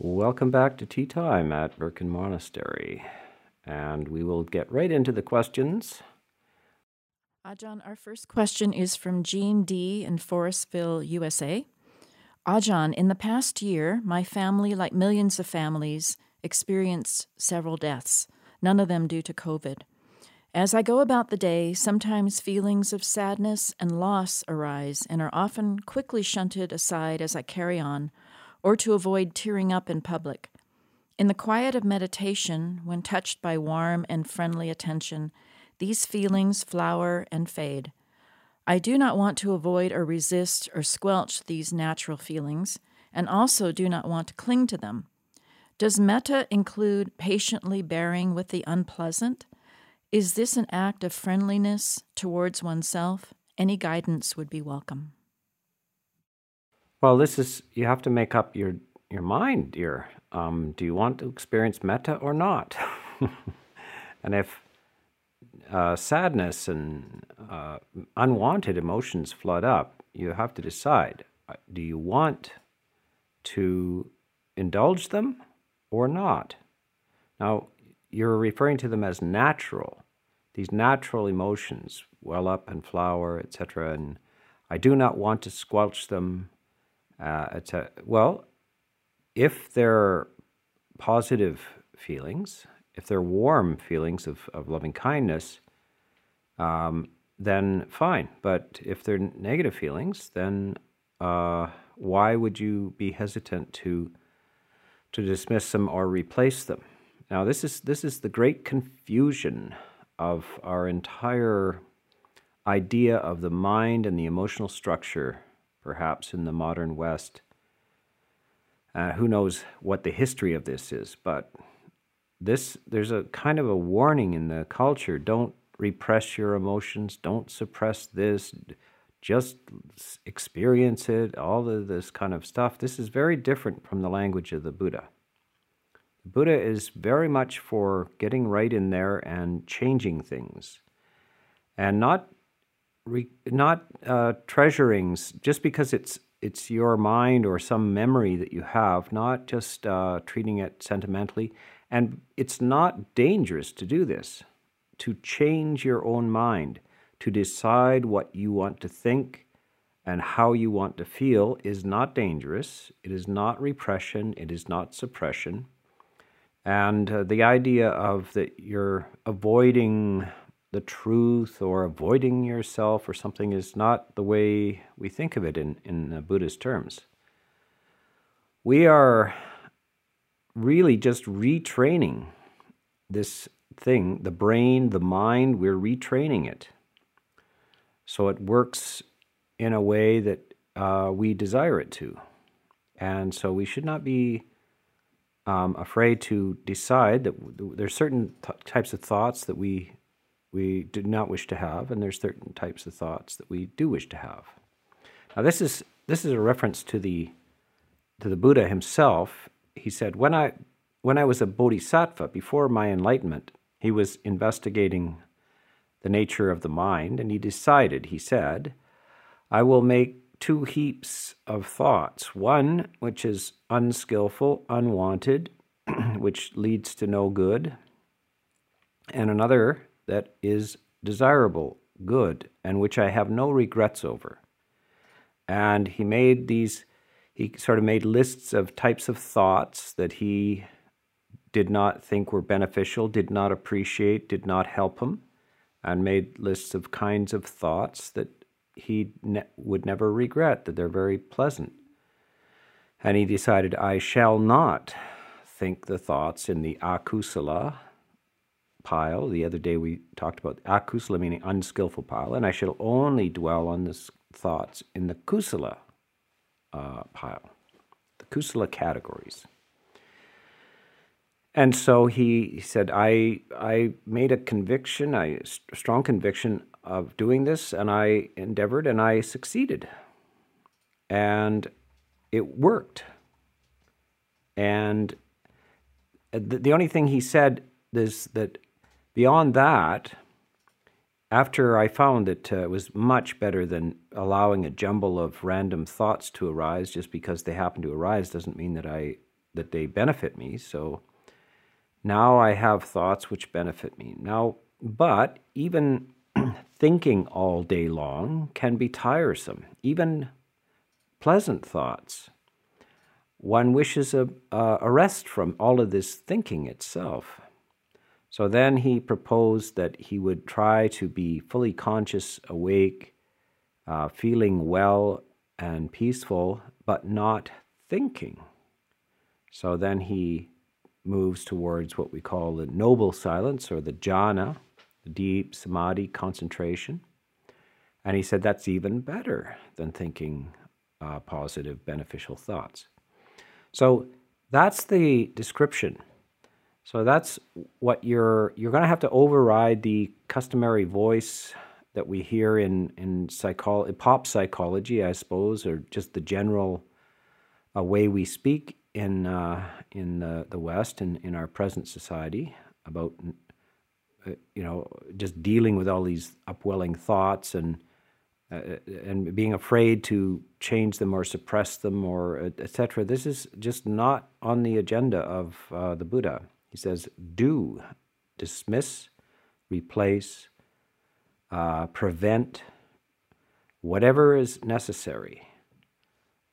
Welcome back to Tea Time at Birken Monastery. And we will get right into the questions. Ah, Ajahn, our first question is from Jean D. in Forestville, USA. Ajahn, ah, in the past year, my family, like millions of families, experienced several deaths, none of them due to COVID. As I go about the day, sometimes feelings of sadness and loss arise and are often quickly shunted aside as I carry on, or to avoid tearing up in public. In the quiet of meditation, when touched by warm and friendly attention, these feelings flower and fade. I do not want to avoid or resist or squelch these natural feelings, and also do not want to cling to them. Does metta include patiently bearing with the unpleasant? Is this an act of friendliness towards oneself? Any guidance would be welcome. Well, this is, you have to make up your, your mind, dear. Um, do you want to experience metta or not? and if uh, sadness and uh, unwanted emotions flood up, you have to decide uh, do you want to indulge them or not? Now, you're referring to them as natural, these natural emotions well up and flower, etc. And I do not want to squelch them uh, a, well, if they're positive feelings, if they're warm feelings of, of loving kindness, um, then fine. But if they're negative feelings, then uh, why would you be hesitant to to dismiss them or replace them? Now, this is this is the great confusion of our entire idea of the mind and the emotional structure perhaps in the modern West. Uh, who knows what the history of this is, but this there's a kind of a warning in the culture. Don't repress your emotions. Don't suppress this. Just experience it. All of this kind of stuff. This is very different from the language of the Buddha. The Buddha is very much for getting right in there and changing things, and not re, not uh, treasuring just because it's it's your mind or some memory that you have, not just uh, treating it sentimentally. And it's not dangerous to do this, to change your own mind, to decide what you want to think and how you want to feel is not dangerous. It is not repression. It is not suppression. And uh, the idea of that you're avoiding the truth or avoiding yourself or something is not the way we think of it in, in Buddhist terms. We are really just retraining this thing, the brain, the mind, we're retraining it. So it works in a way that uh, we desire it to. And so we should not be um, afraid to decide that there's certain t- types of thoughts that we we do not wish to have, and there's certain types of thoughts that we do wish to have. Now, this is this is a reference to the to the Buddha himself. He said, "When I when I was a bodhisattva before my enlightenment, he was investigating the nature of the mind, and he decided. He said, I will make." Two heaps of thoughts. One, which is unskillful, unwanted, which leads to no good, and another that is desirable, good, and which I have no regrets over. And he made these, he sort of made lists of types of thoughts that he did not think were beneficial, did not appreciate, did not help him, and made lists of kinds of thoughts that he ne- would never regret, that they're very pleasant. And he decided, I shall not think the thoughts in the akusala, pile. The other day we talked about akusala meaning unskillful pile, and I shall only dwell on the thoughts in the kusala uh, pile, the kusala categories. And so he said, I, I made a conviction, a strong conviction of doing this, and I endeavored and I succeeded. And it worked. And the, the only thing he said is that Beyond that, after I found that it uh, was much better than allowing a jumble of random thoughts to arise just because they happen to arise doesn't mean that I that they benefit me. So now I have thoughts which benefit me. Now, but even thinking all day long can be tiresome, even pleasant thoughts. One wishes a, a rest from all of this thinking itself. So then he proposed that he would try to be fully conscious, awake, uh, feeling well and peaceful, but not thinking. So then he moves towards what we call the noble silence or the jhana, the deep samadhi concentration. And he said that's even better than thinking uh, positive, beneficial thoughts. So that's the description. So that's what you're you're going to have to override the customary voice that we hear in in pop psychology, I suppose, or just the general uh, way we speak in uh, in the, the West and in our present society about uh, you know just dealing with all these upwelling thoughts and uh, and being afraid to change them or suppress them or etc. This is just not on the agenda of uh, the Buddha. He says, "Do dismiss, replace, uh, prevent whatever is necessary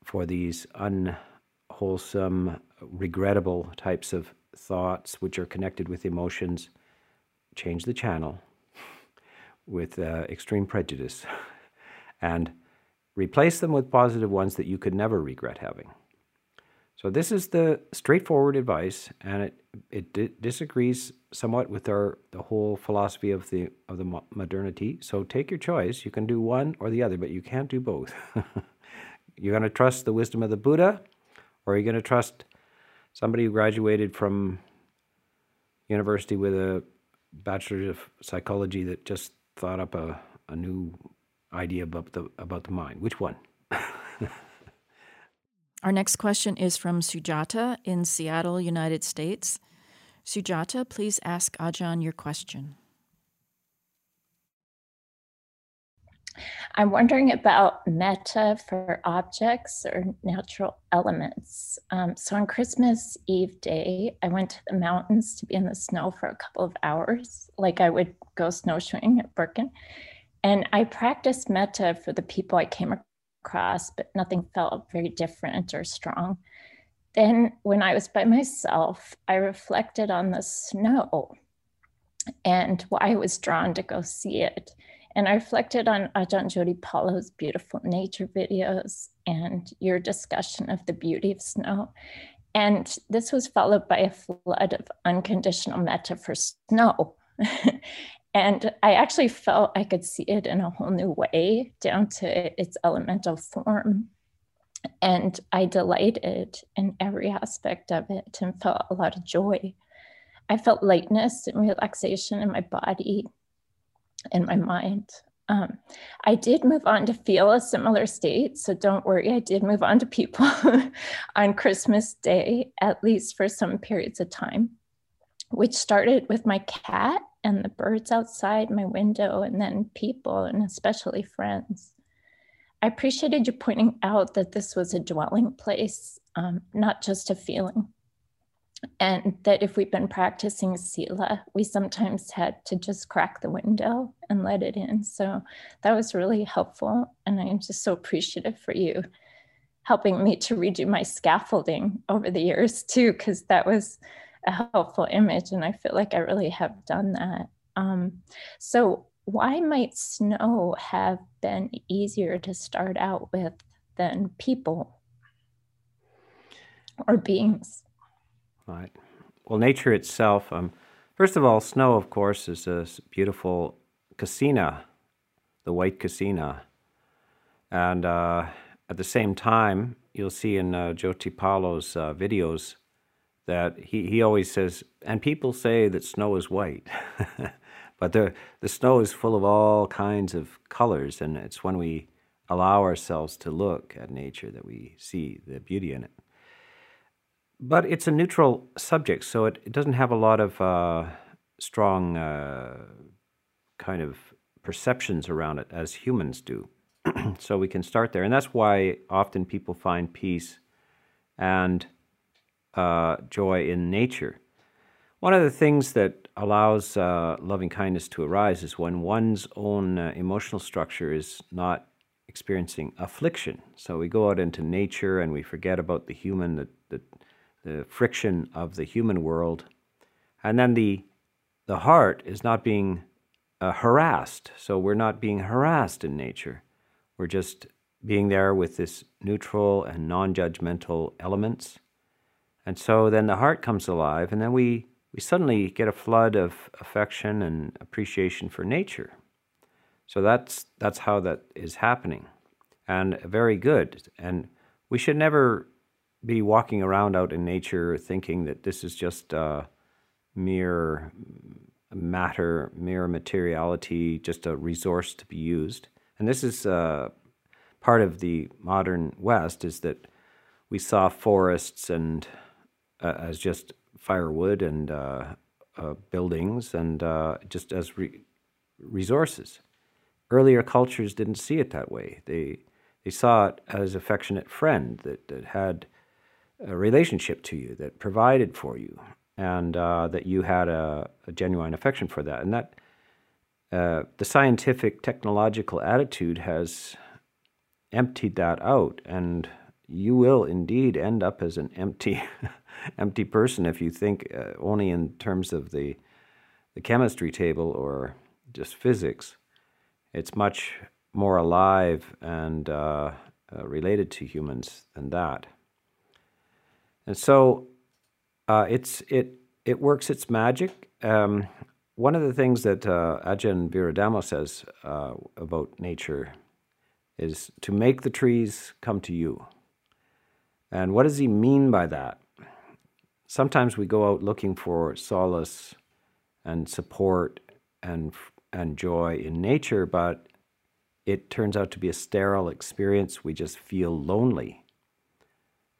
for these unwholesome, regrettable types of thoughts which are connected with emotions. Change the channel with uh, extreme prejudice and replace them with positive ones that you could never regret having. So this is the straightforward advice, and it it di- disagrees somewhat with our the whole philosophy of the of the modernity. So take your choice. You can do one or the other, but you can't do both. you're going to trust the wisdom of the Buddha, or are you going to trust somebody who graduated from university with a bachelor of psychology that just thought up a, a new idea about the about the mind? Which one? Our next question is from Sujata in Seattle, United States. Sujata, please ask Ajahn your question. I'm wondering about metta for objects or natural elements. Um, so on Christmas Eve day, I went to the mountains to be in the snow for a couple of hours, like I would go snowshoeing at Birken. And I practiced metta for the people I came across, but nothing felt very different or strong. Then, when I was by myself, I reflected on the snow and why I was drawn to go see it. And I reflected on Ajahn Jotipalo's beautiful nature videos and your discussion of the beauty of snow. And this was followed by a flood of unconditional metta for snow. And I actually felt I could see it in a whole new way down to its elemental form. And I delighted in every aspect of it and felt a lot of joy. I felt lightness and relaxation in my body and my mind. Um, I did move on to feel a similar state. So don't worry, I did move on to people on Christmas Day, at least for some periods of time, which started with my cat and the birds outside my window, and then people, and especially friends. I appreciated you pointing out that this was a dwelling place, um, not just a feeling. And that if we've been practicing Sila, we sometimes had to just crack the window and let it in. So that was really helpful. And I'm just so appreciative for you helping me to redo my scaffolding over the years, too, because that was a helpful image. And I feel like I really have done that. Um, so, why might snow have been easier to start out with than people or beings? Right. Well, nature itself, um, first of all, snow, of course, is a beautiful kasina, the white kasina. And uh, at the same time, you'll see in uh, Jotipalo's uh, videos that he, he always says, and people say that snow is white. but the, the snow is full of all kinds of colors, and it's when we allow ourselves to look at nature that we see the beauty in it. But it's a neutral subject, so it, it doesn't have a lot of uh, strong uh, kind of perceptions around it as humans do. so we can start there. And that's why often people find peace and uh, joy in nature. One of the things that allows uh, loving kindness to arise is when one's own uh, emotional structure is not experiencing affliction. So we go out into nature and we forget about the human, the, the, the friction of the human world. And then the, the heart is not being uh, harassed. So we're not being harassed in nature. We're just being there with this neutral and non judgmental elements. And so then the heart comes alive, and then we, we suddenly get a flood of affection and appreciation for nature. So that's, that's how that is happening. And very good. And we should never be walking around out in nature thinking that this is just uh, mere matter, mere materiality, just a resource to be used. And this is uh, part of the modern West is that we saw forests and as just firewood and uh, uh buildings and uh, just as re- resources. Earlier cultures didn't see it that way. They they saw it as affectionate friend that, that had a relationship to you, that provided for you, and uh, that you had a, a, genuine affection for that. And that the scientific technological attitude has emptied that out and you will indeed end up as an empty empty person if you think uh, only in terms of the the chemistry table or just physics it's much more alive and uh, uh, related to humans than that and so uh, it's it it works its magic um, one of the things that uh, Ajahn Viradhammo says uh, about nature is to make the trees come to you. And what does he mean by that? Sometimes we go out looking for solace and support and and joy in nature, but it turns out to be a sterile experience. We just feel lonely.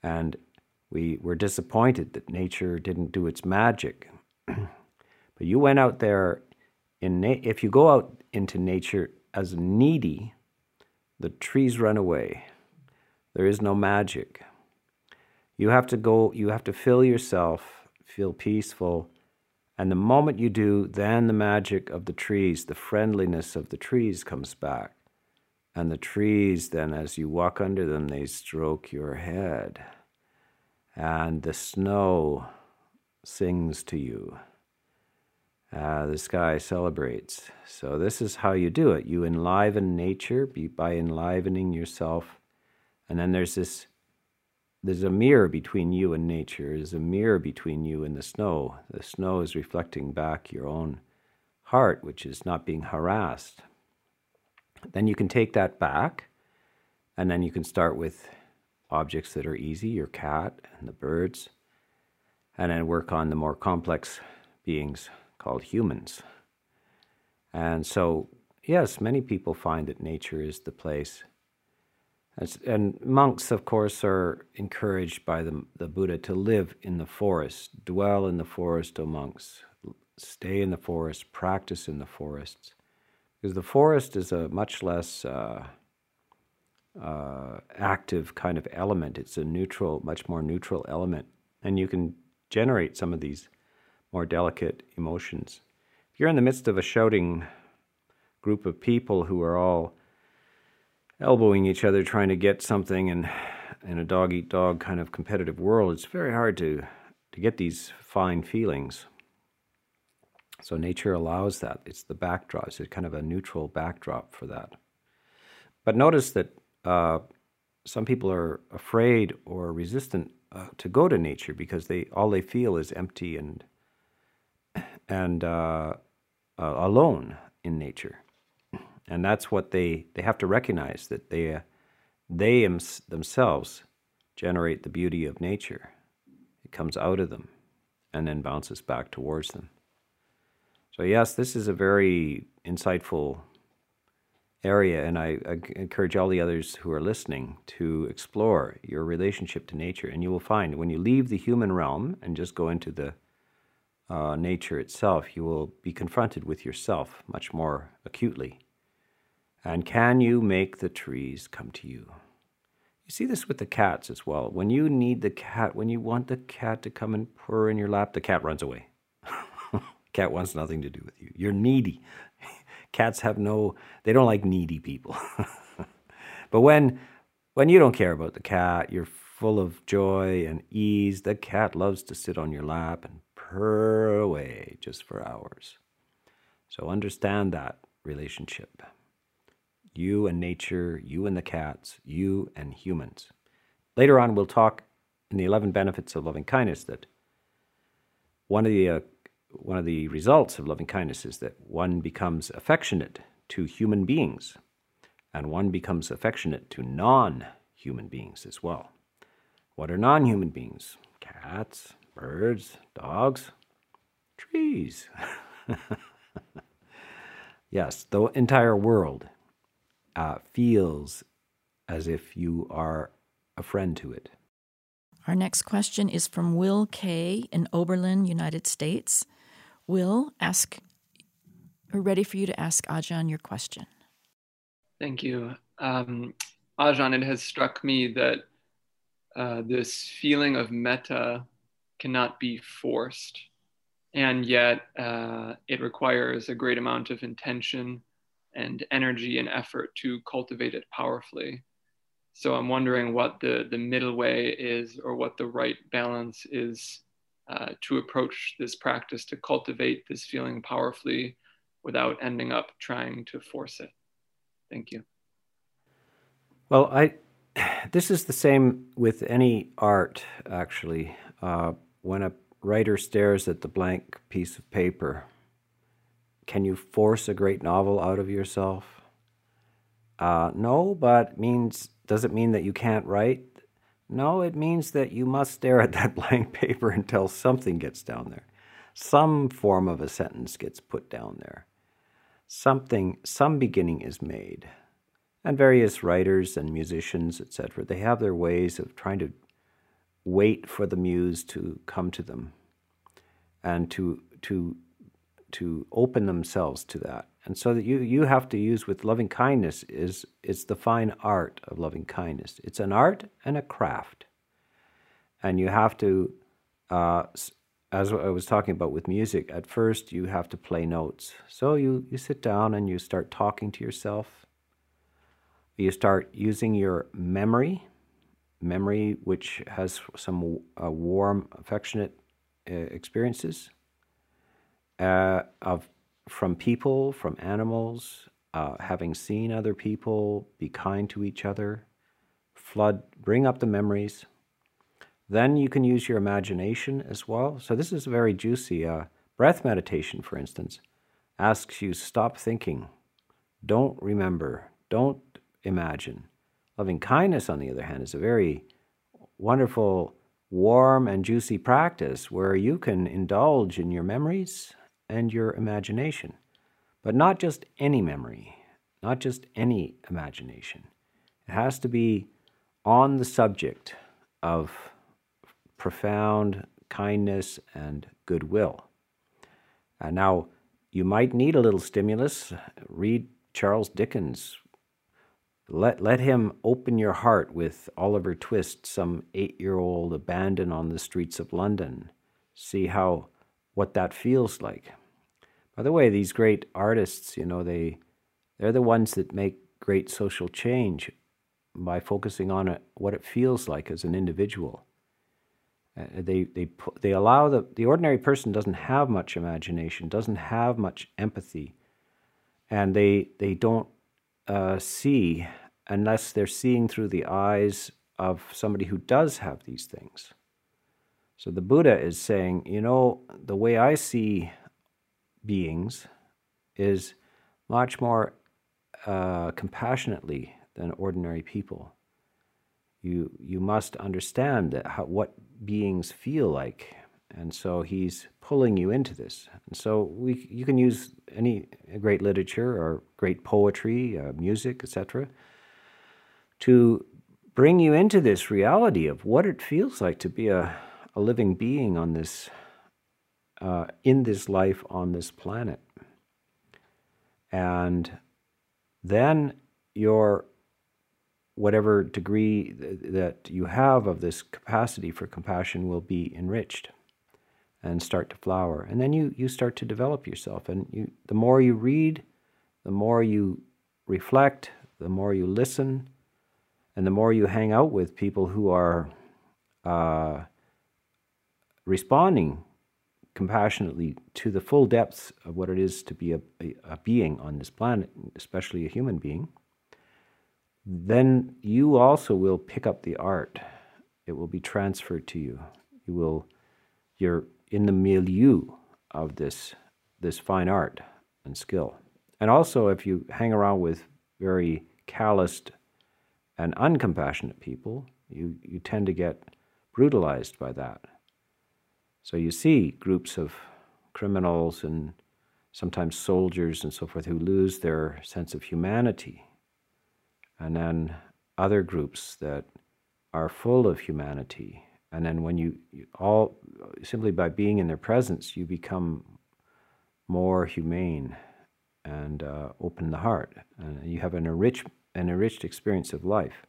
And we were disappointed that nature didn't do its magic. but you went out there in na- if you go out into nature as needy, the trees run away. There is no magic. You have to go, you have to fill yourself, feel peaceful. And the moment you do, then the magic of the trees, the friendliness of the trees comes back. And the trees, then, as you walk under them, they stroke your head. And the snow sings to you uh, the sky celebrates. So, this is how you do it. You enliven nature by enlivening yourself. And then there's this there's a mirror between you and nature, there's a mirror between you and the snow. The snow is reflecting back your own heart, which is not being harassed. Then you can take that back, and then you can start with objects that are easy, your cat and the birds, and then work on the more complex beings called humans. And so, yes, many people find that nature is the place. And monks, of course, are encouraged by the, the Buddha to live in the forest, dwell in the forest, O monks, stay in the forest, practice in the forests. Because the forest is a much less uh, uh, active kind of element. It's a neutral, much more neutral element. And you can generate some of these more delicate emotions. If you're in the midst of a shouting group of people who are all elbowing each other trying to get something and in a dog eat dog kind of competitive world, it's very hard to, to get these fine feelings. So nature allows that. It's the backdrop. It's kind of a neutral backdrop for that. But notice that uh, some people are afraid or resistant uh, to go to nature because they all they feel is empty and and uh, uh, alone in nature. And that's what they, they have to recognize that they, uh, they themselves generate the beauty of nature. It comes out of them and then bounces back towards them. So, yes, this is a very insightful area, and I, I, encourage all the others who are listening to explore your relationship to nature. And you will find when you leave the human realm and just go into the uh, nature itself, you will be confronted with yourself much more acutely. And can you make the trees come to you? You see this with the cats as well. When you need the cat, when you want the cat to come and purr in your lap, the cat runs away. cat wants nothing to do with you. You're needy. Cats have no, they don't like needy people. but when when you don't care about the cat, you're full of joy and ease. The cat loves to sit on your lap and purr away just for hours. So understand that relationship. You and nature, you and the cats, you and humans. Later on, we'll talk in the 11 benefits of loving kindness that one of the uh, one of the results of loving kindness is that one becomes affectionate to human beings and one becomes affectionate to non human beings as well. What are non human beings? Cats, birds, dogs, trees. yes, the entire world uh, feels as if you are a friend to it. Our next question is from Will K. in Oberlin, United States. Will, ask, we're ready for you to ask Ajahn your question. Thank you. Um, Ajahn, it has struck me that uh, this feeling of metta cannot be forced, and yet uh, it requires a great amount of intention and energy and effort to cultivate it powerfully. So I'm wondering what the, the middle way is or what the right balance is uh, to approach this practice to cultivate this feeling powerfully without ending up trying to force it. Thank you. Well, I this is the same with any art. Actually, uh, when a writer stares at the blank piece of paper, can you force a great novel out of yourself? Uh, no, but means does it mean that you can't write? No, it means that you must stare at that blank paper until something gets down there. Some form of a sentence gets put down there. Something, some beginning is made and various writers and musicians, etc. They have their ways of trying to wait for the muse to come to them and to to to open themselves to that. And so that you you have to use with loving kindness is it's the fine art of loving kindness. It's an art and a craft, and you have to. Uh, as I was talking about with music, at first you have to play notes. So you, you sit down and you start talking to yourself you start using your memory, memory which has some uh, warm, affectionate uh, experiences uh, of from people, from animals, uh, having seen other people, be kind to each other, flood, bring up the memories. Then you can use your imagination as well. So this is very juicy. Uh, breath meditation, for instance, asks you stop thinking, don't remember, don't imagine. Loving kindness, on the other hand, is a very wonderful, warm, and juicy practice where you can indulge in your memories and your imagination. But not just any memory, not just any imagination. It has to be on the subject of profound kindness and goodwill. And now, you might need a little stimulus. Read Charles Dickens' Let, let him open your heart with Oliver Twist, some eight year old abandoned on the streets of London. See how what that feels like. By the way, these great artists, you know, they they're the ones that make great social change by focusing on it, what it feels like as an individual. Uh, they they they allow the the ordinary person doesn't have much imagination, doesn't have much empathy, and they they don't uh, see unless they're seeing through the eyes of somebody who does have these things. So the Buddha is saying, you know, the way I see beings is much more uh, compassionately than ordinary people. You, you must understand that how, what beings feel like and so he's pulling you into this. And so we, you can use any great literature or great poetry, uh, music, etc., to bring you into this reality of what it feels like to be a, a living being on this, uh, in this life on this planet. And then your whatever degree th- that you have of this capacity for compassion will be enriched and start to flower. And then you, you start to develop yourself. And you, the more you read, the more you reflect, the more you listen, and the more you hang out with people who are uh, responding compassionately to the full depths of what it is to be a, a, a being on this planet, especially a human being, then you also will pick up the art. It will be transferred to you. You will, you're in the milieu of this this fine art and skill. And also, if you hang around with very calloused and uncompassionate people, you, you tend to get brutalized by that. So you see groups of criminals and sometimes soldiers and so forth who lose their sense of humanity. And then other groups that are full of humanity. And then when you, you all, simply by being in their presence, you become more humane and uh, open the heart. And you have an, enriched, an enriched experience of life.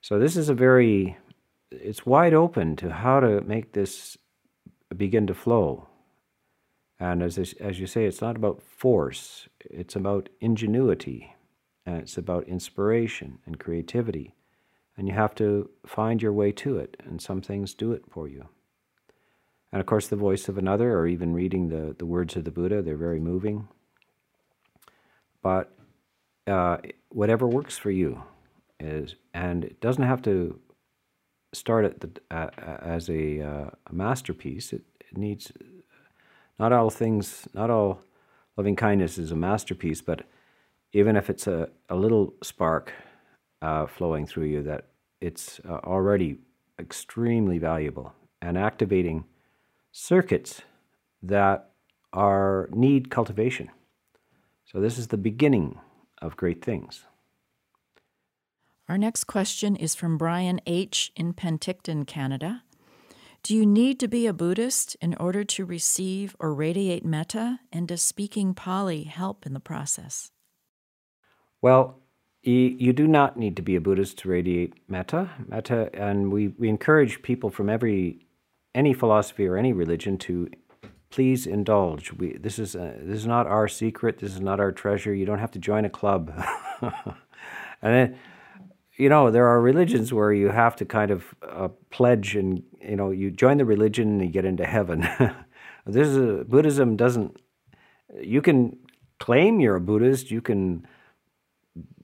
So this is a very, it's wide open to how to make this begin to flow. And as, as you say, it's not about force, it's about ingenuity, and it's about inspiration and creativity. And you have to find your way to it, and some things do it for you. And of course, the voice of another, or even reading the, the words of the Buddha, they're very moving. But uh, whatever works for you is, and it doesn't have to start at the, uh, as a, uh, a masterpiece. It, it, needs not all things, not all loving kindness is a masterpiece, but even if it's a, a little spark uh, flowing through you, that it's uh, already extremely valuable and activating circuits that are need cultivation. So this is the beginning of great things. Our next question is from Brian H. in Penticton, Canada. Do you need to be a Buddhist in order to receive or radiate metta? And does speaking Pali help in the process? Well, you, do not need to be a Buddhist to radiate metta. Metta, and we, we encourage people from every any philosophy or any religion to please indulge. We, this is a, this is not our secret. This is not our treasure. You don't have to join a club. and you know, there are religions where you have to kind of uh, pledge and, you know, you join the religion and you get into heaven. this is a, Buddhism doesn't, you can claim you're a Buddhist, you can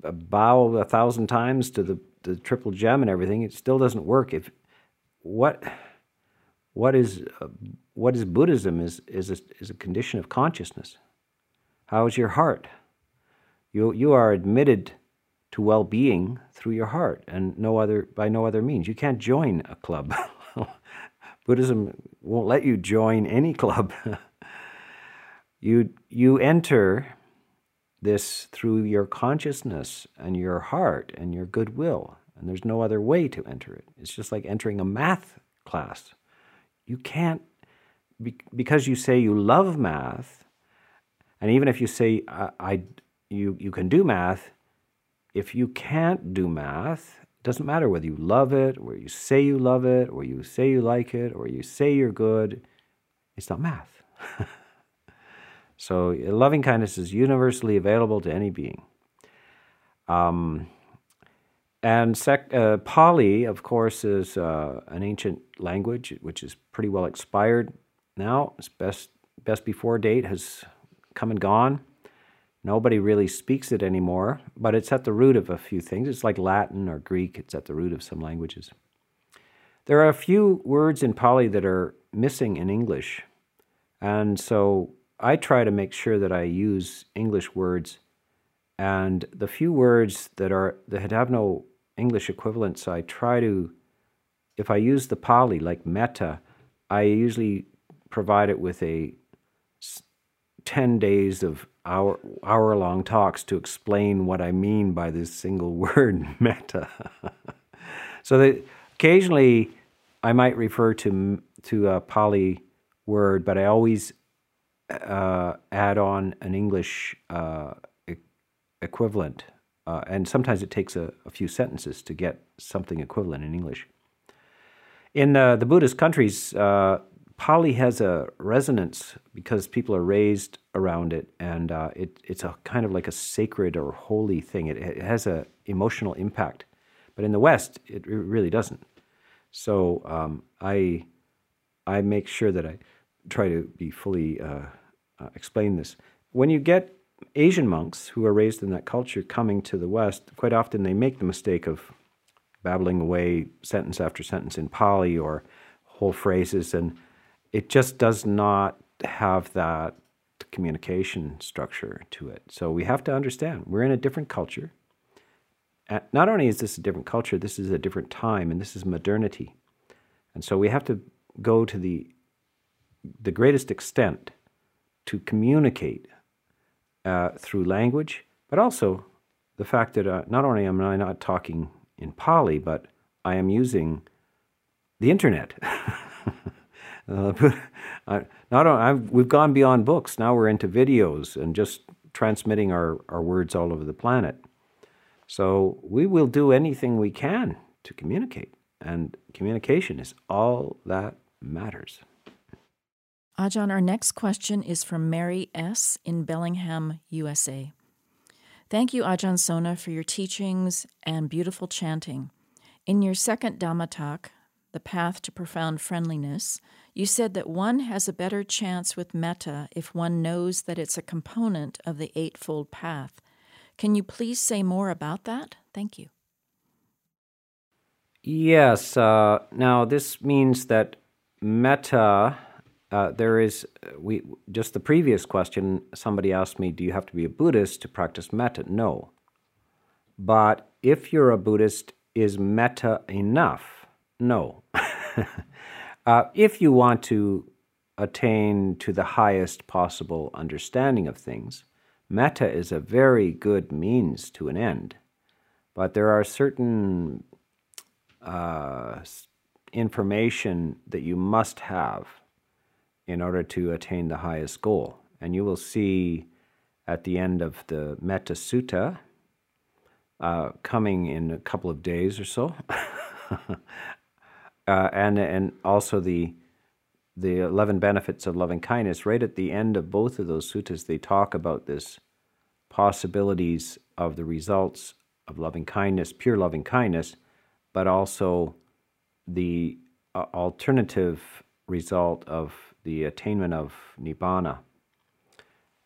bow a thousand times to the, the triple gem and everything, it still doesn't work. If what what is uh, what is Buddhism is is a, is a condition of consciousness. How is your heart? You you are admitted to well-being through your heart and no other by no other means. You can't join a club. Buddhism won't let you join any club. you you enter this through your consciousness and your heart and your goodwill, and there's no other way to enter it. It's just like entering a math class. You can't because you say you love math, and even if you say I, I you you can do math, if you can't do math, it doesn't matter whether you love it, or you say you love it, or you say you like it, or you say you're good, it's not math. so loving kindness is universally available to any being. Um, and sec- uh, Pali, of course, is uh, an ancient language which is pretty well expired now. Its best best before date has come and gone. Nobody really speaks it anymore, but it's at the root of a few things. It's like Latin or Greek, it's at the root of some languages. There are a few words in Pali that are missing in English, and so I try to make sure that I use English words. And the few words that are that have no English equivalents, I try to, if I use the Pali like metta, I usually provide it with a 10 days of hour hour long talks to explain what I mean by this single word metta. so that occasionally I might refer to to a Pali word, but I always uh, add on an English uh, e- equivalent uh, and sometimes it takes a, a, few sentences to get something equivalent in English. In uh, the Buddhist countries, Pali has a resonance because people are raised around it, and uh, it, it's a kind of like a sacred or holy thing. It, it has an emotional impact, but in the West, it really doesn't. So um, I I make sure that I try to be fully uh, uh, explain this. When you get Asian monks who are raised in that culture coming to the West, quite often they make the mistake of babbling away sentence after sentence in Pali or whole phrases, and it just does not have that communication structure to it. So we have to understand we're in a different culture. Not only is this a different culture, this is a different time, and this is modernity. And so we have to go to the the greatest extent to communicate uh, through language, but also the fact that uh, not only am I not talking in Pali, but I am using the internet. uh, not only, I've, we've gone beyond books. Now we're into videos and just transmitting our, our words all over the planet. So we will do anything we can to communicate, and communication is all that matters. Ajahn, our next question is from Mary S. in Bellingham, USA. Thank you, Ajahn Sona, for your teachings and beautiful chanting. In your second Dhamma talk, The Path to Profound Friendliness, you said that one has a better chance with metta if one knows that it's a component of the Eightfold Path. Can you please say more about that? Thank you. Yes. Uh, now, this means that metta uh, there is we just the previous question. Somebody asked me, "Do you have to be a Buddhist to practice metta?" No, but if you're a Buddhist, is metta enough? No. uh, if you want to attain to the highest possible understanding of things, metta is a very good means to an end. But there are certain uh, information that you must have in order to attain the highest goal. And you will see at the end of the Metta Sutta, uh, coming in a couple of days or so, uh, and and also the the eleven benefits of loving kindness. Right at the end of both of those suttas, they talk about this possibilities of the results of loving kindness, pure loving kindness, but also the uh, alternative result of the attainment of nibbana.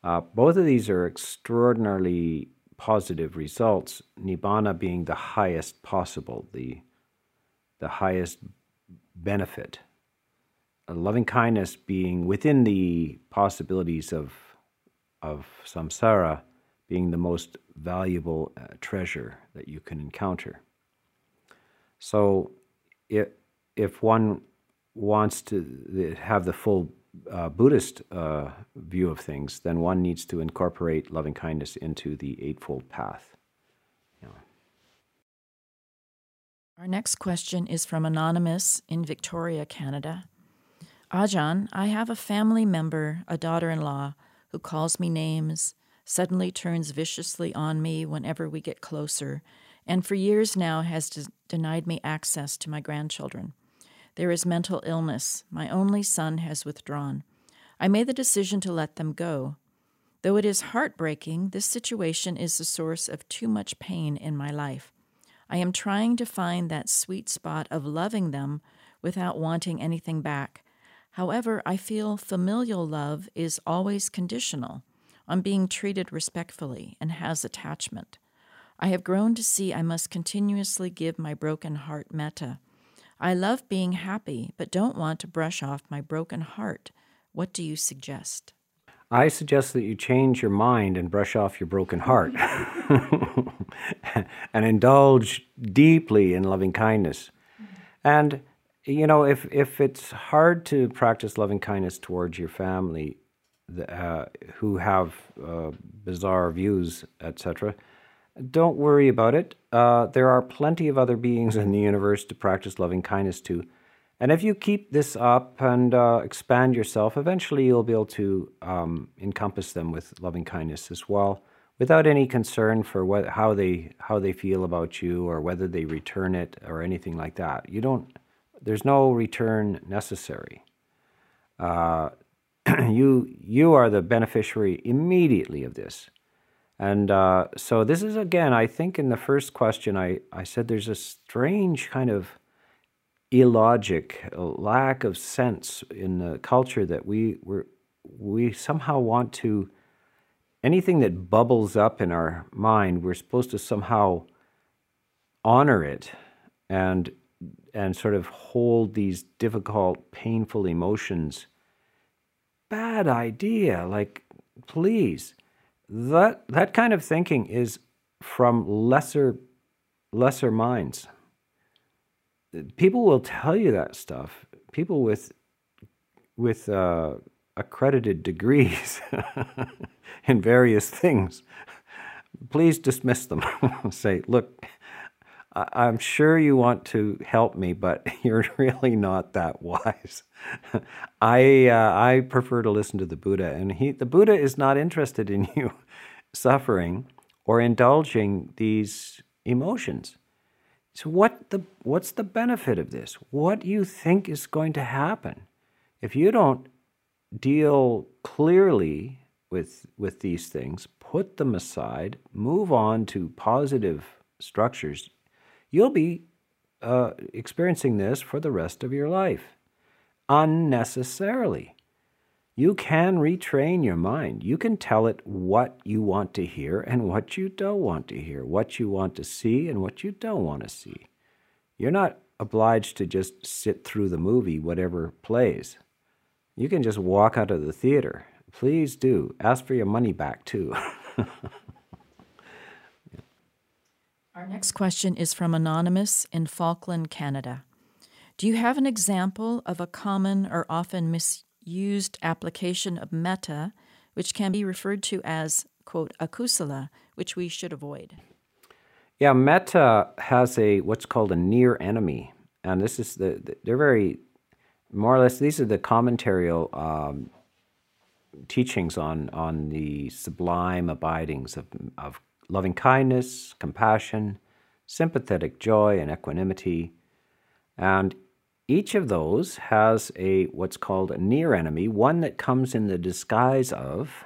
Uh, both of these are extraordinarily positive results, nibbana being the highest possible, the, the highest benefit. A loving kindness being within the possibilities of, of samsara, being the most valuable uh, treasure that you can encounter. So, if, if one wants to have the full uh, Buddhist uh, view of things, then one needs to incorporate loving kindness into the Eightfold Path. Yeah. Our next question is from Anonymous in Victoria, Canada. Ajahn, I have a family member, a daughter in law, who calls me names, suddenly turns viciously on me whenever we get closer, and for years now has de- denied me access to my grandchildren. There is mental illness. My only son has withdrawn. I made the decision to let them go. Though it is heartbreaking, this situation is the source of too much pain in my life. I am trying to find that sweet spot of loving them without wanting anything back. However, I feel familial love is always conditional on being treated respectfully and has attachment. I have grown to see I must continuously give my broken heart metta I love being happy, but don't want to brush off my broken heart. What do you suggest? I suggest that you change your mind and brush off your broken heart and indulge deeply in loving kindness. And you know, if if it's hard to practice loving kindness towards your family, uh, who have uh, bizarre views, etc., don't worry about it. Uh, there are plenty of other beings in the universe to practice loving kindness to. And if you keep this up and uh, expand yourself, eventually you'll be able to um, encompass them with loving kindness as well, without any concern for what, how they how they feel about you or whether they return it or anything like that. You don't. There's no return necessary. Uh, you you are the beneficiary immediately of this. And uh, so this is again, I think in the first question I, I said there's a strange kind of illogic, lack of sense in the culture that we we we somehow want to anything that bubbles up in our mind, we're supposed to somehow honor it and and sort of hold these difficult, painful emotions. Bad idea. Like, please. That that kind of thinking is from lesser lesser minds. People will tell you that stuff. People with with uh, accredited degrees in various things, please dismiss them. Say, look, I'm sure you want to help me, but you're really not that wise. I uh, I prefer to listen to the Buddha, and he the Buddha is not interested in you suffering or indulging these emotions. So what the what's the benefit of this? What do you think is going to happen if you don't deal clearly with with these things, put them aside, move on to positive structures, you'll be uh, experiencing this for the rest of your life unnecessarily. You can retrain your mind. You can tell it what you want to hear and what you don't want to hear, what you want to see and what you don't want to see. You're not obliged to just sit through the movie, whatever plays. You can just walk out of the theater. Please do. Ask for your money back, too. Our next question is from Anonymous in Falkland, Canada. Do you have an example of a common or often misused application of metta, which can be referred to as, quote, akusala, which we should avoid? Yeah, metta has a what's called a near enemy. And this is the, they're very more or less, these are the commentarial um, teachings on, on the sublime abidings of, of loving kindness, compassion, sympathetic joy, and equanimity. And each of those has a what's called a near enemy, one that comes in the disguise of,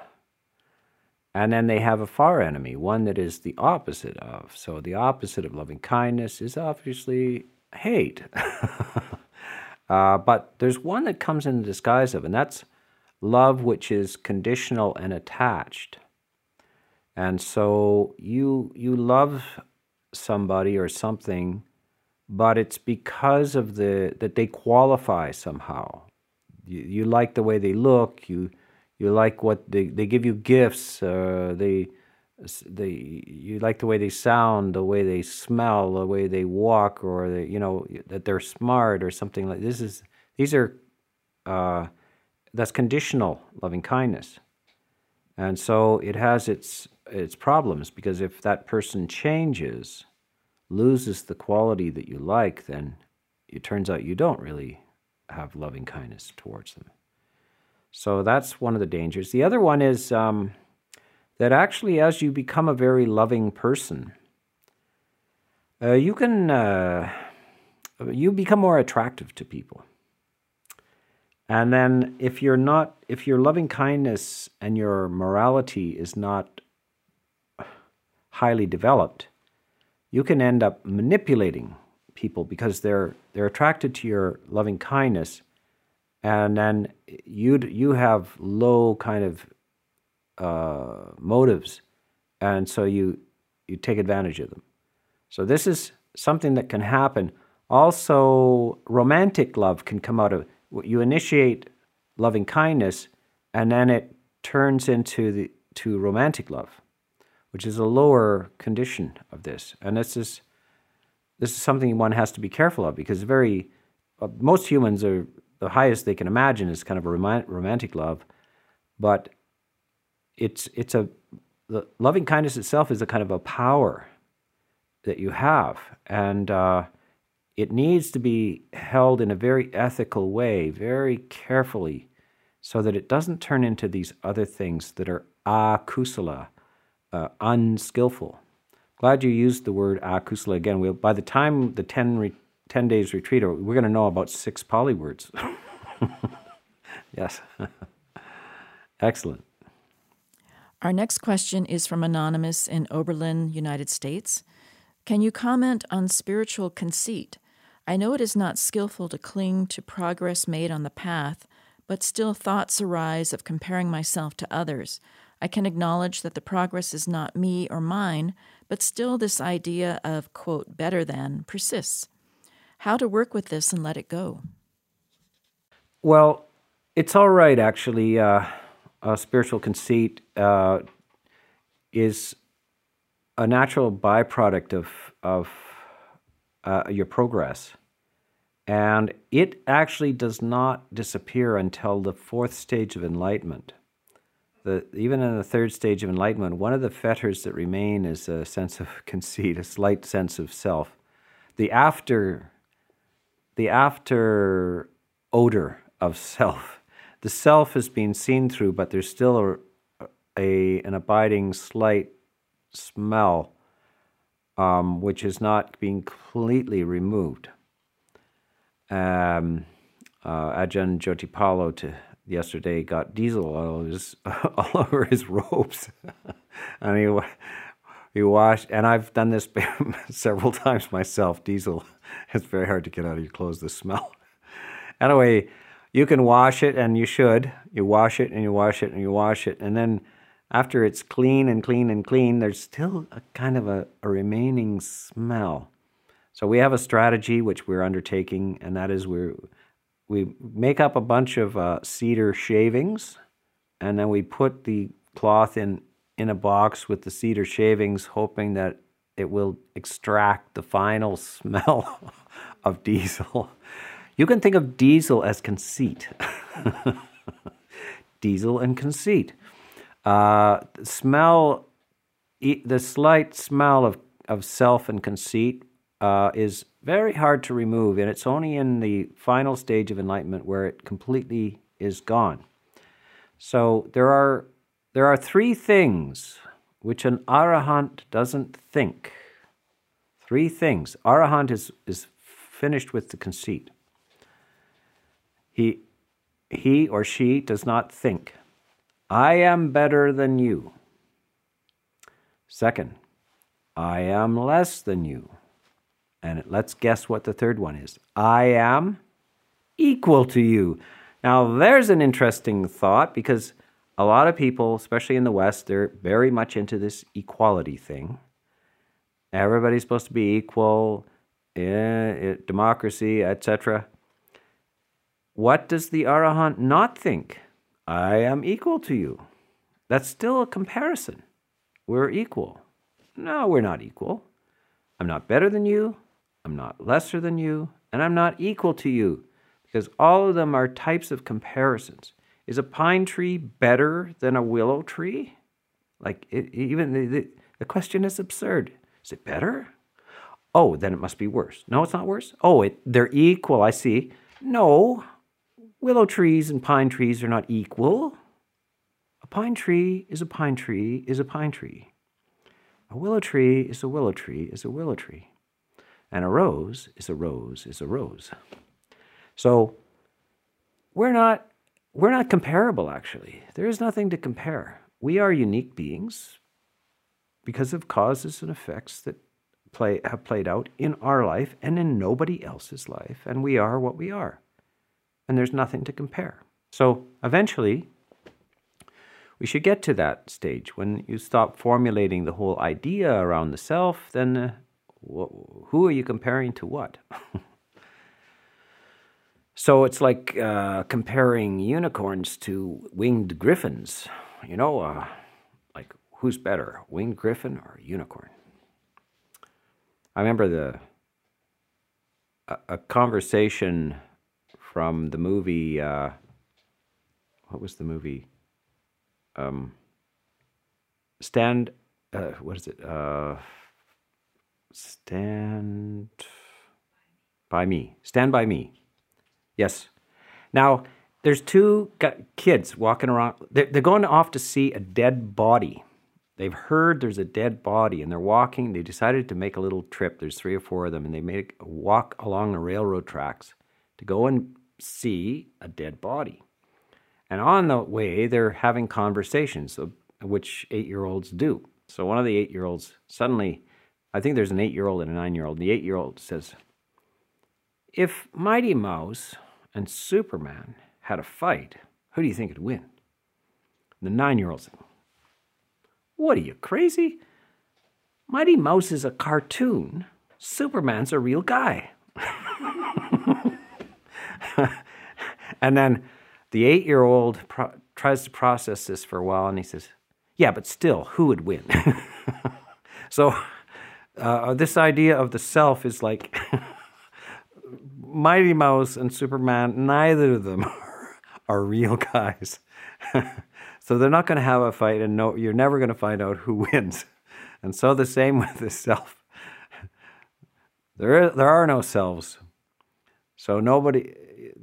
and then they have a far enemy, one that is the opposite of. So the opposite of loving kindness is obviously hate. Uh, but there's one that comes in the disguise of, and that's love which is conditional and attached. And so you you love somebody or something, but it's because of the that they qualify somehow. You, you like the way they look. You you like what they they give you gifts. Uh, they they you like the way they sound, the way they smell, the way they walk, or they, you know that they're smart or something like this. Is these are uh, that's conditional loving kindness, and so it has its its problems because if that person changes, loses the quality that you like, then it turns out you don't really have loving kindness towards them. So that's one of the dangers. The other one is. Um, that actually, as you become a very loving person, uh, you can uh, you become more attractive to people. And then, if you're not, if your loving kindness and your morality is not highly developed, you can end up manipulating people because they're they're attracted to your loving kindness, and then you you have low kind of uh, motives, and so you you take advantage of them. So this is something that can happen. Also, romantic love can come out of you initiate loving kindness, and then it turns into the to romantic love, which is a lower condition of this. And this is this is something one has to be careful of because very uh, most humans are the highest they can imagine is kind of a romantic love, but it's it's a the loving kindness itself is a kind of a power that you have, and uh, it needs to be held in a very ethical way, very carefully, so that it doesn't turn into these other things that are akusala, uh, unskillful. Glad you used the word akusala again. We'll, by the time the 10, re, 10 days retreat, we're going to know about six Pali words. yes. Excellent. Our next question is from Anonymous in Oberlin, United States. Can you comment on spiritual conceit? I know it is not skillful to cling to progress made on the path, but still thoughts arise of comparing myself to others. I can acknowledge that the progress is not me or mine, but still this idea of, quote, better than persists. How to work with this and let it go? Well, it's all right, actually. Uh, spiritual conceit uh, is a natural byproduct of, of uh, your progress. And it actually does not disappear until the fourth stage of enlightenment. The, even in the third stage of enlightenment, one of the fetters that remain is a sense of conceit, a slight sense of self. The after, the after odor of self. The self is being seen through, but there's still a, a an abiding slight smell, um, which is not being completely removed um, uh, Ajahn Jotipalo to yesterday got diesel all, his, all over his robes, and he he washed. And I've done this several times myself. Diesel, it's very hard to get out of your clothes. The smell. anyway, you can wash it, and you should. You wash it, and you wash it, and you wash it, and then after it's clean and clean and clean, there's still a kind of a, a remaining smell. So we have a strategy which we're undertaking, and that is we we make up a bunch of uh, cedar shavings, and then we put the cloth in in a box with the cedar shavings, hoping that it will extract the final smell of diesel. You can think of diesel as conceit. diesel and conceit. Uh, smell, the slight smell of, of self and conceit uh, is very hard to remove, and it's only in the final stage of enlightenment where it completely is gone. So there are there are three things which an arahant doesn't think. Three things. Arahant is is finished with the conceit. He he or she does not think, I am better than you. Second, I am less than you. And let's guess what the third one is. I am equal to you. Now, there's an interesting thought because a lot of people, especially in the West, they're very much into this equality thing. Everybody's supposed to be equal, eh, democracy, etc. What does the Arahant not think? I am equal to you. That's still a comparison. We're equal. No, we're not equal. I'm not better than you. I'm not lesser than you, and I'm not equal to you, because all of them are types of comparisons. Is a pine tree better than a willow tree? Like, it, even the, the, the question is absurd. Is it better? Oh, then it must be worse. No, it's not worse. Oh, it, they're equal, I see. No, willow trees and pine trees are not equal. A pine tree is a pine tree is a pine tree. A willow tree is a willow tree is a willow tree. And a rose is a rose is a rose. So we're not we're not comparable actually. There is nothing to compare. We are unique beings because of causes and effects that play have played out in our life and in nobody else's life and we are what we are. And there's nothing to compare. So eventually we should get to that stage when you stop formulating the whole idea around the self then uh, who are you comparing to what? so it's like uh, comparing unicorns to winged griffins. You know, uh, like who's better, winged griffin or unicorn? I remember the a, a conversation from the movie. Uh, what was the movie? Um, stand. Uh, what is it? Stand by me. Stand by me. Yes. Now, there's two kids walking around. They're, going off to see a dead body. they've heard there's a dead body and they're walking. They decided to make a little trip. There's three or four of them, and they make a walk along the railroad tracks to go and see a dead body. And on the way, they're having conversations, which eight year olds do. So one of the eight year olds suddenly, I think there's an eight year old and a nine year old. The eight year old says, If Mighty Mouse and Superman had a fight, who do you think would win? The nine year old says, What are you, crazy? Mighty Mouse is a cartoon. Superman's a real guy. and then the eight year old tries to process this for a while and he says, Yeah, but still, who would win? so, uh, this idea of the self is like Mighty Mouse and Superman, neither of them are real guys. so they're not going to have a fight, and no, you're never going to find out who wins. And so the same with the self. There, there are no selves. So nobody,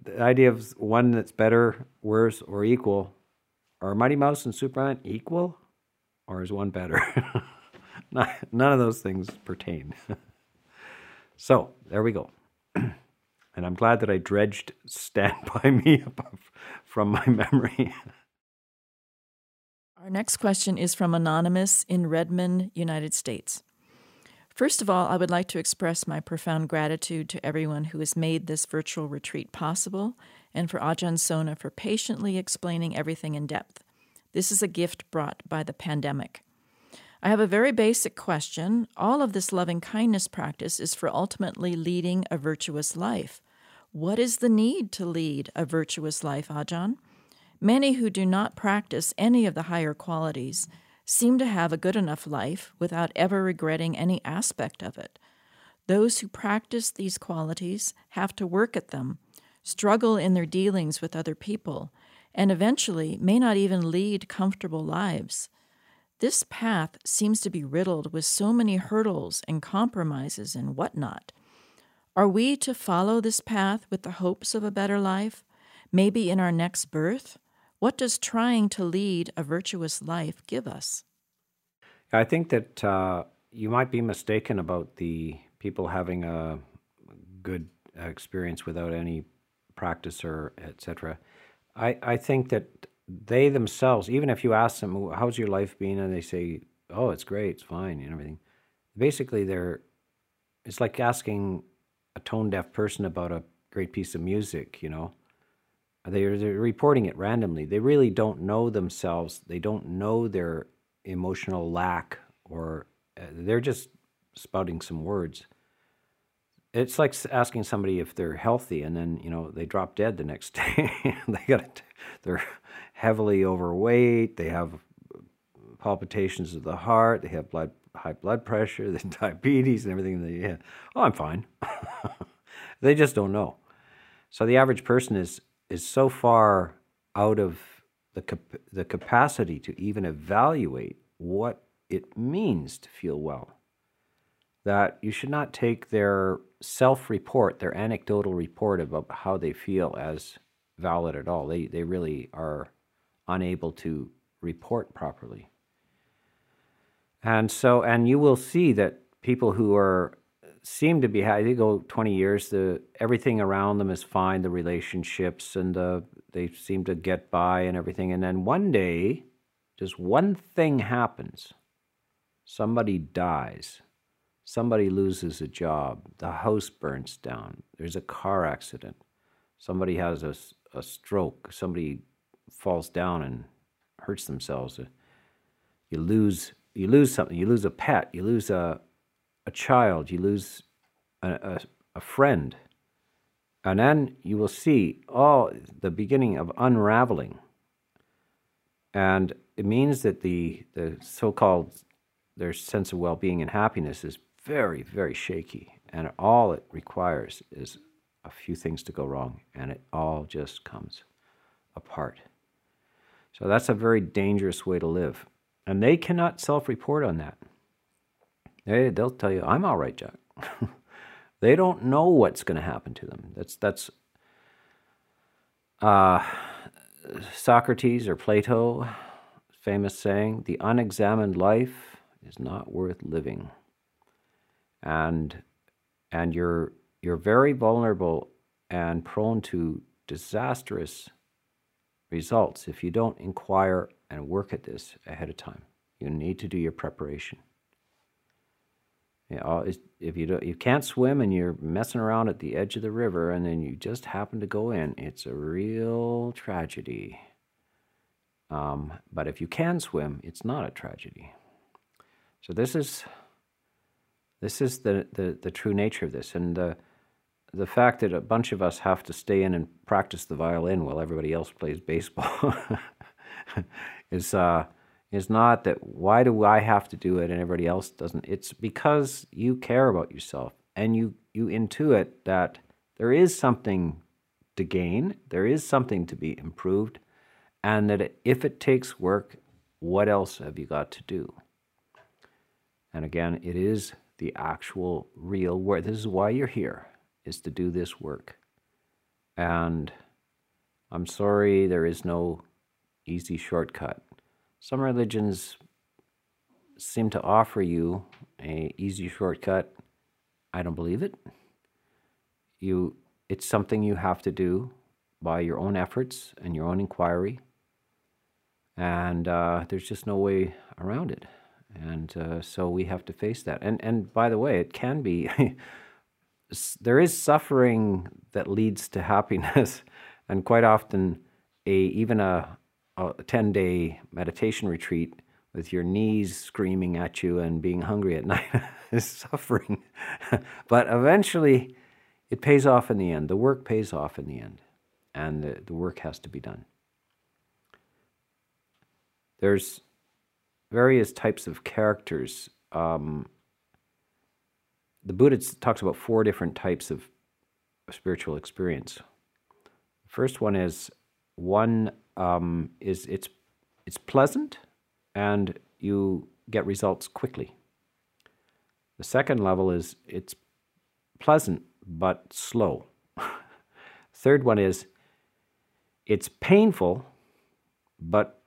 the idea of one that's better, worse, or equal, are Mighty Mouse and Superman equal, or is one better? None of those things pertain. so there we go. and I'm glad that I dredged Stand By Me from my memory. Our next question is from Anonymous in Redmond, United States. First of all, I would like to express my profound gratitude to everyone who has made this virtual retreat possible and for Ajahn Sona for patiently explaining everything in depth. This is a gift brought by the pandemic. I have a very basic question. All of this loving kindness practice is for ultimately leading a virtuous life. What is the need to lead a virtuous life, Ajahn? Many who do not practice any of the higher qualities seem to have a good enough life without ever regretting any aspect of it. Those who practice these qualities have to work at them, struggle in their dealings with other people, and eventually may not even lead comfortable lives. This path seems to be riddled with so many hurdles and compromises and whatnot. Are we to follow this path with the hopes of a better life, maybe in our next birth? What does trying to lead a virtuous life give us? I think that uh, you might be mistaken about the people having a good experience without any practice or etc. I, I think that they themselves, even if you ask them, how's your life been? And they say, oh, it's great, it's fine, and everything. Basically, they're, it's like asking a tone deaf person about a great piece of music, you know. They're, they're reporting it randomly. They really don't know themselves. They don't know their emotional lack, or uh, they're just spouting some words. It's like asking somebody if they're healthy, and then you know they drop dead the next day. they got, they're heavily overweight. They have palpitations of the heart. They have blood, high blood pressure, the diabetes, and everything. They, yeah, oh, I'm fine. they just don't know. So the average person is is so far out of the, cap- the capacity to even evaluate what it means to feel well that you should not take their self report, their anecdotal report about how they feel as valid at all. They, they really are unable to report properly. And so, and you will see that people who are seem to be they go 20 years the everything around them is fine the relationships and the they seem to get by and everything. And then one day just one thing happens. Somebody dies. Somebody loses a job. The house burns down. There's a car accident. Somebody has a, a stroke. Somebody falls down and hurts themselves you lose you lose something you lose a pet you lose a a child, you lose a, a, a friend. And then you will see all the beginning of unraveling. And it means that the, the so called their sense of well being and happiness is very, very shaky. And all it requires is a few things to go wrong, and it all just comes apart. So that's a very dangerous way to live. And they cannot self report on that. They, they'll tell you, I'm all right, Jack. they don't know what's going to happen to them. That's, that's uh, Socrates or Plato famous saying the unexamined life is not worth living. And, and you're, you're very vulnerable and prone to disastrous results if you don't inquire and work at this ahead of time. You need to do your preparation. You know, if you you can't swim and you're messing around at the edge of the river and then you just happen to go in, it's a real tragedy. Um, but if you can swim, it's not a tragedy. So this is this is the, the, the true nature of this, and the the fact that a bunch of us have to stay in and practice the violin while everybody else plays baseball is uh, is not that why do I have to do it and everybody else doesn't. It's because you care about yourself and you you intuit that there is something to gain, there is something to be improved, and that if it takes work, what else have you got to do? And again, it is the actual real work. This is why you're here, is to do this work. And I'm sorry there is no easy shortcut. Some religions seem to offer you a easy shortcut. I don't believe it. You it's something you have to do by your own efforts and your own inquiry. And uh, there's just no way around it. And uh, so we have to face that. And, and by the way, it can be, there is suffering that leads to happiness. And quite often, a, even a, a 10 day meditation retreat with your knees screaming at you and being hungry at night is suffering. but eventually, it pays off in the end. The work pays off in the end. And the, the work has to be done. There's various types of characters. Um, the Buddha talks about four different types of spiritual experience. First one is one um, is it's it's pleasant and you get results quickly. The second level is it's pleasant but slow. Third one is it's painful but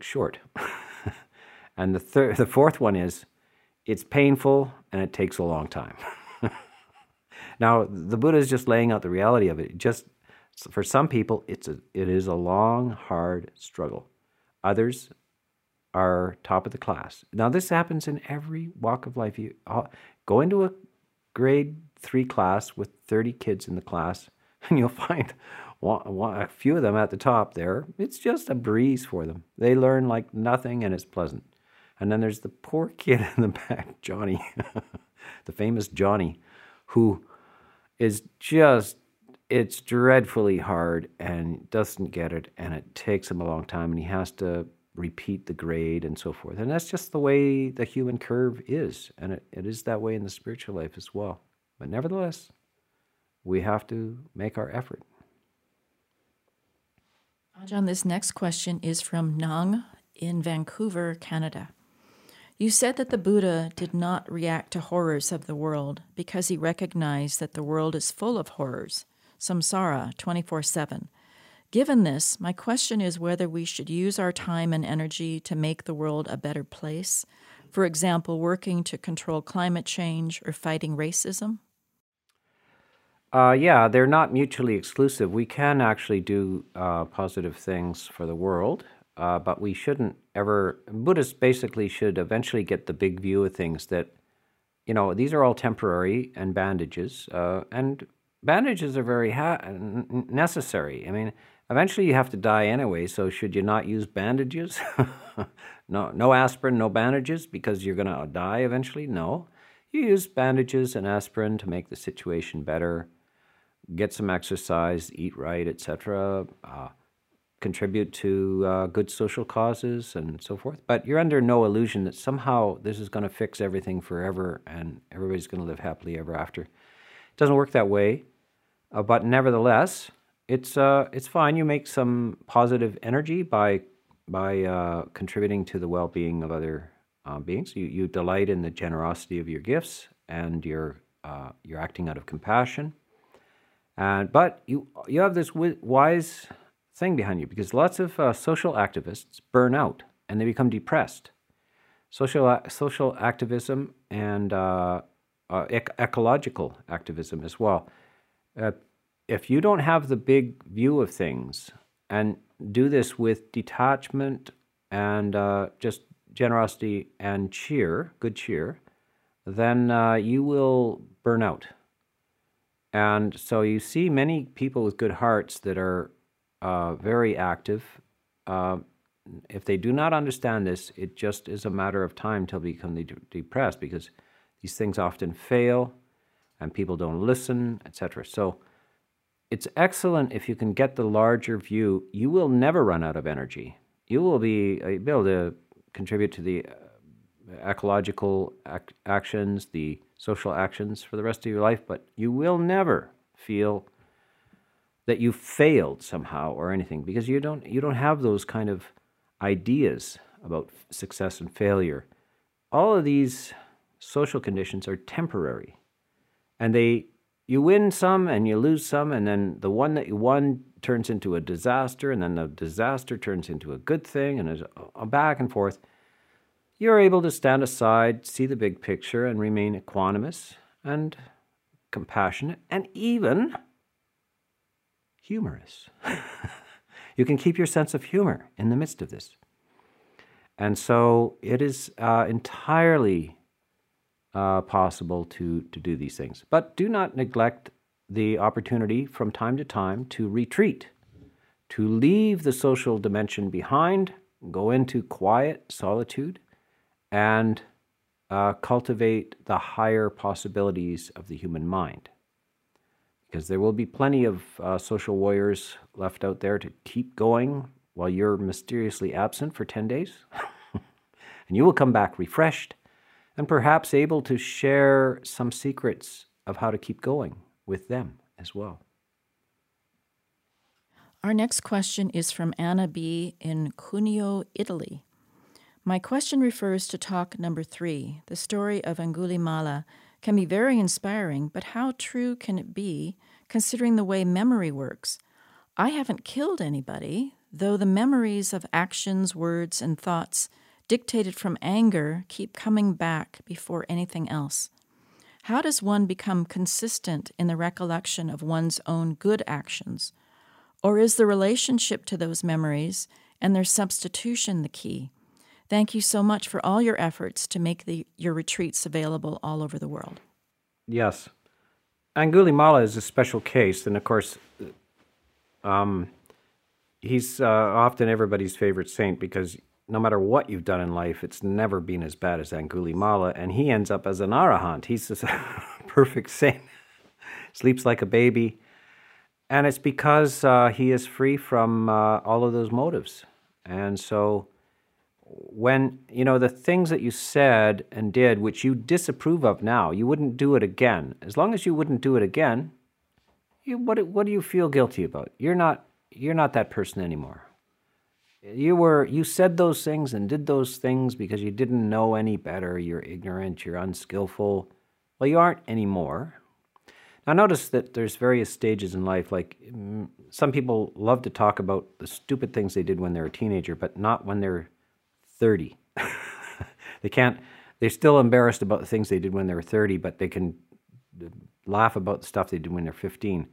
short. and the third, the fourth one is it's painful and it takes a long time. now, the Buddha is just laying out the reality of it. Just for some people, it's a, it is a long, hard struggle. Others are top of the class. Now, this happens in every walk of life. You uh, go into a grade three class with 30 kids in the class, and you'll find a few of them at the top there, it's just a breeze for them. They learn like nothing and it's pleasant. And then there's the poor kid in the back, Johnny, the famous Johnny, who is just, it's dreadfully hard and doesn't get it. And it takes him a long time and he has to repeat the grade and so forth. And that's just the way the human curve is. And it, it is that way in the spiritual life as well. But nevertheless, we have to make our effort. Ajahn, this next question is from Nang in Vancouver, Canada. You said that the Buddha did not react to horrors of the world because he recognized that the world is full of horrors, samsara 24 7. Given this, my question is whether we should use our time and energy to make the world a better place, for example, working to control climate change or fighting racism? Uh, yeah, they're not mutually exclusive. We can actually do uh, positive things for the world, uh, but we shouldn't ever. Buddhists basically should eventually get the big view of things that, you know, these are all temporary and bandages, uh, and bandages are very ha- necessary. I mean, eventually you have to die anyway, so should you not use bandages? no, no aspirin, no bandages because you're going to die eventually? No. You use bandages and aspirin to make the situation better get some exercise, eat right, etc., uh, contribute to uh, good social causes and so forth. But you're under no illusion that somehow this is going to fix everything forever and everybody's going to live happily ever after. It doesn't work that way. Uh, but nevertheless, it's uh, it's fine. You make some positive energy by by uh, contributing to the well-being of other uh, beings. You you delight in the generosity of your gifts, and you're uh, you're acting out of compassion. And but you you have this wise thing behind you because lots of uh, social activists burn out and they become depressed. Social, social activism and uh, uh, ec- ecological activism as well. Uh, if you don't have the big view of things and do this with detachment and uh, just generosity and cheer, good cheer, then uh, you will burn out. And so you see many people with good hearts that are uh, very active. Uh, if they do not understand this, it just is a matter of time till they become de- depressed because these things often fail and people don't listen, etc. So it's excellent if you can get the larger view. You will never run out of energy. You will be uh, able to contribute to the uh, ecological ac- actions, the social actions for the rest of your life, but you will never feel that you failed somehow or anything because you don't you don't have those kind of ideas about success and failure. All of these social conditions are temporary. And they you win some and you lose some and then the one that you won turns into a disaster and then the disaster turns into a good thing and a, a back and forth. You're able to stand aside, see the big picture and remain equanimous and compassionate and even humorous. you can keep your sense of humor in the midst of this. And so it is uh, entirely uh, possible to, to do these things. But do not neglect the opportunity from time to time to retreat, to leave the social dimension behind, go into quiet solitude, and uh, cultivate the higher possibilities of the human mind because there will be plenty of uh, social warriors left out there to keep going while you're mysteriously absent for 10 days. and you will come back refreshed and perhaps able to share some secrets of how to keep going with them as well. Our next question is from Anna B. in Cuneo, Italy. My question refers to talk number three, the story of Angulimala can be very inspiring, but how true can it be considering the way memory works? I haven't killed anybody, though the memories of actions, words, and thoughts dictated from anger keep coming back before anything else. How does one become consistent in the recollection of one's own good actions? Or is the relationship to those memories and their substitution the key? Thank you so much for all your efforts to make the, your retreats available all over the world. Yes. Angulimala is a special case, and of course, um, he's uh, often everybody's favorite saint because no matter what you've done in life, it's never been as bad as Angulimala, and he ends up as an arahant. He's a perfect saint, sleeps like a baby, and it's because uh, he is free from uh, all of those motives, and so when you know the things that you said and did which you disapprove of now you wouldn't do it again. As long as you wouldn't do it again you, what, what do you feel guilty about? You're not you're not that person anymore. You were you said those things and did those things because you didn't know any better. You're ignorant you're unskillful. Well you aren't anymore. Now notice that there's various stages in life like mm, some people love to talk about the stupid things they did when they're a teenager but not when they're 30. they can't, they're still embarrassed about the things they did when they were 30, but they can laugh about the stuff they did when they're 15.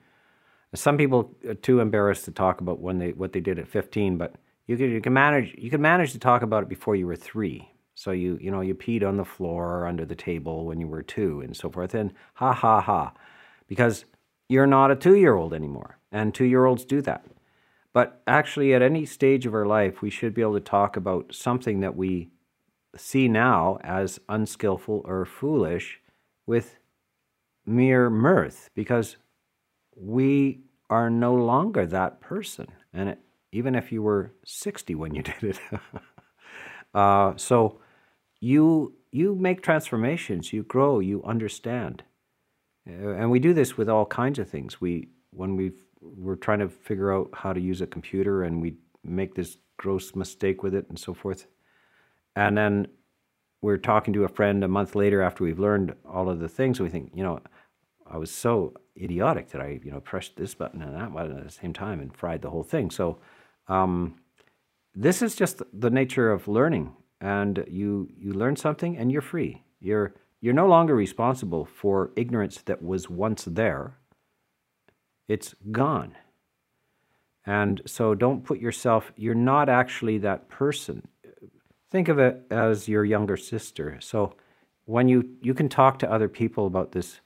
Some people are too embarrassed to talk about when they what they did at 15, but you can you can manage you can manage to talk about it before you were three. So you you know you peed on the floor or under the table when you were two and so forth. And ha ha ha, because you're not a two year old anymore, and two year olds do that. But actually, at any stage of our life, we should be able to talk about something that we see now as unskillful or foolish with mere mirth because we are no longer that person. And it, even if you were 60 when you did it. uh, so you, you make transformations, you grow, you understand. Uh, and we do this with all kinds of things. We, when we've we're trying to figure out how to use a computer and we make this gross mistake with it and so forth. And then we're talking to a friend a month later after we've learned all of the things. We think, you know, I was so idiotic that I, you know, pressed this button and that button at the same time and fried the whole thing. So um, this is just the nature of learning, and you you learn something, and you're free. You're you're no longer responsible for ignorance that was once there. It's gone. And so don't put yourself, you're not actually that person. Think of it as your younger sister. So when you, you can talk to other people about this,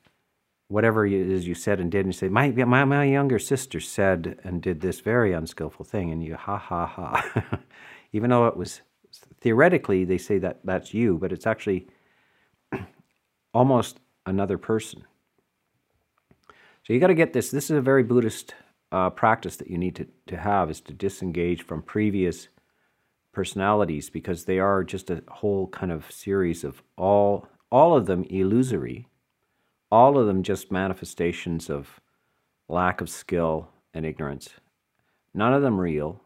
whatever it is you said and did, and you say, my, my, my younger sister said and did this very unskillful thing, and you ha ha ha. Even though it was theoretically, they say that that's you, but it's actually almost another person. So you got to get this. This is a very Buddhist uh, practice that you need to, to have is to disengage from previous personalities because they are just a whole kind of series of all all of them illusory, all of them just manifestations of lack of skill and ignorance. None of them real,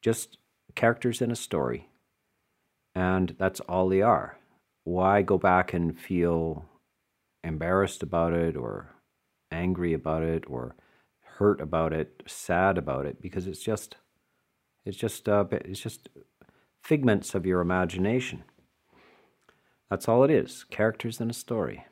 just characters in a story. And that's all they are. Why go back and feel embarrassed about it or angry about it or hurt about it, sad about it, because it's just, it's just, uh, it's just figments of your imagination. That's all it is characters in a story.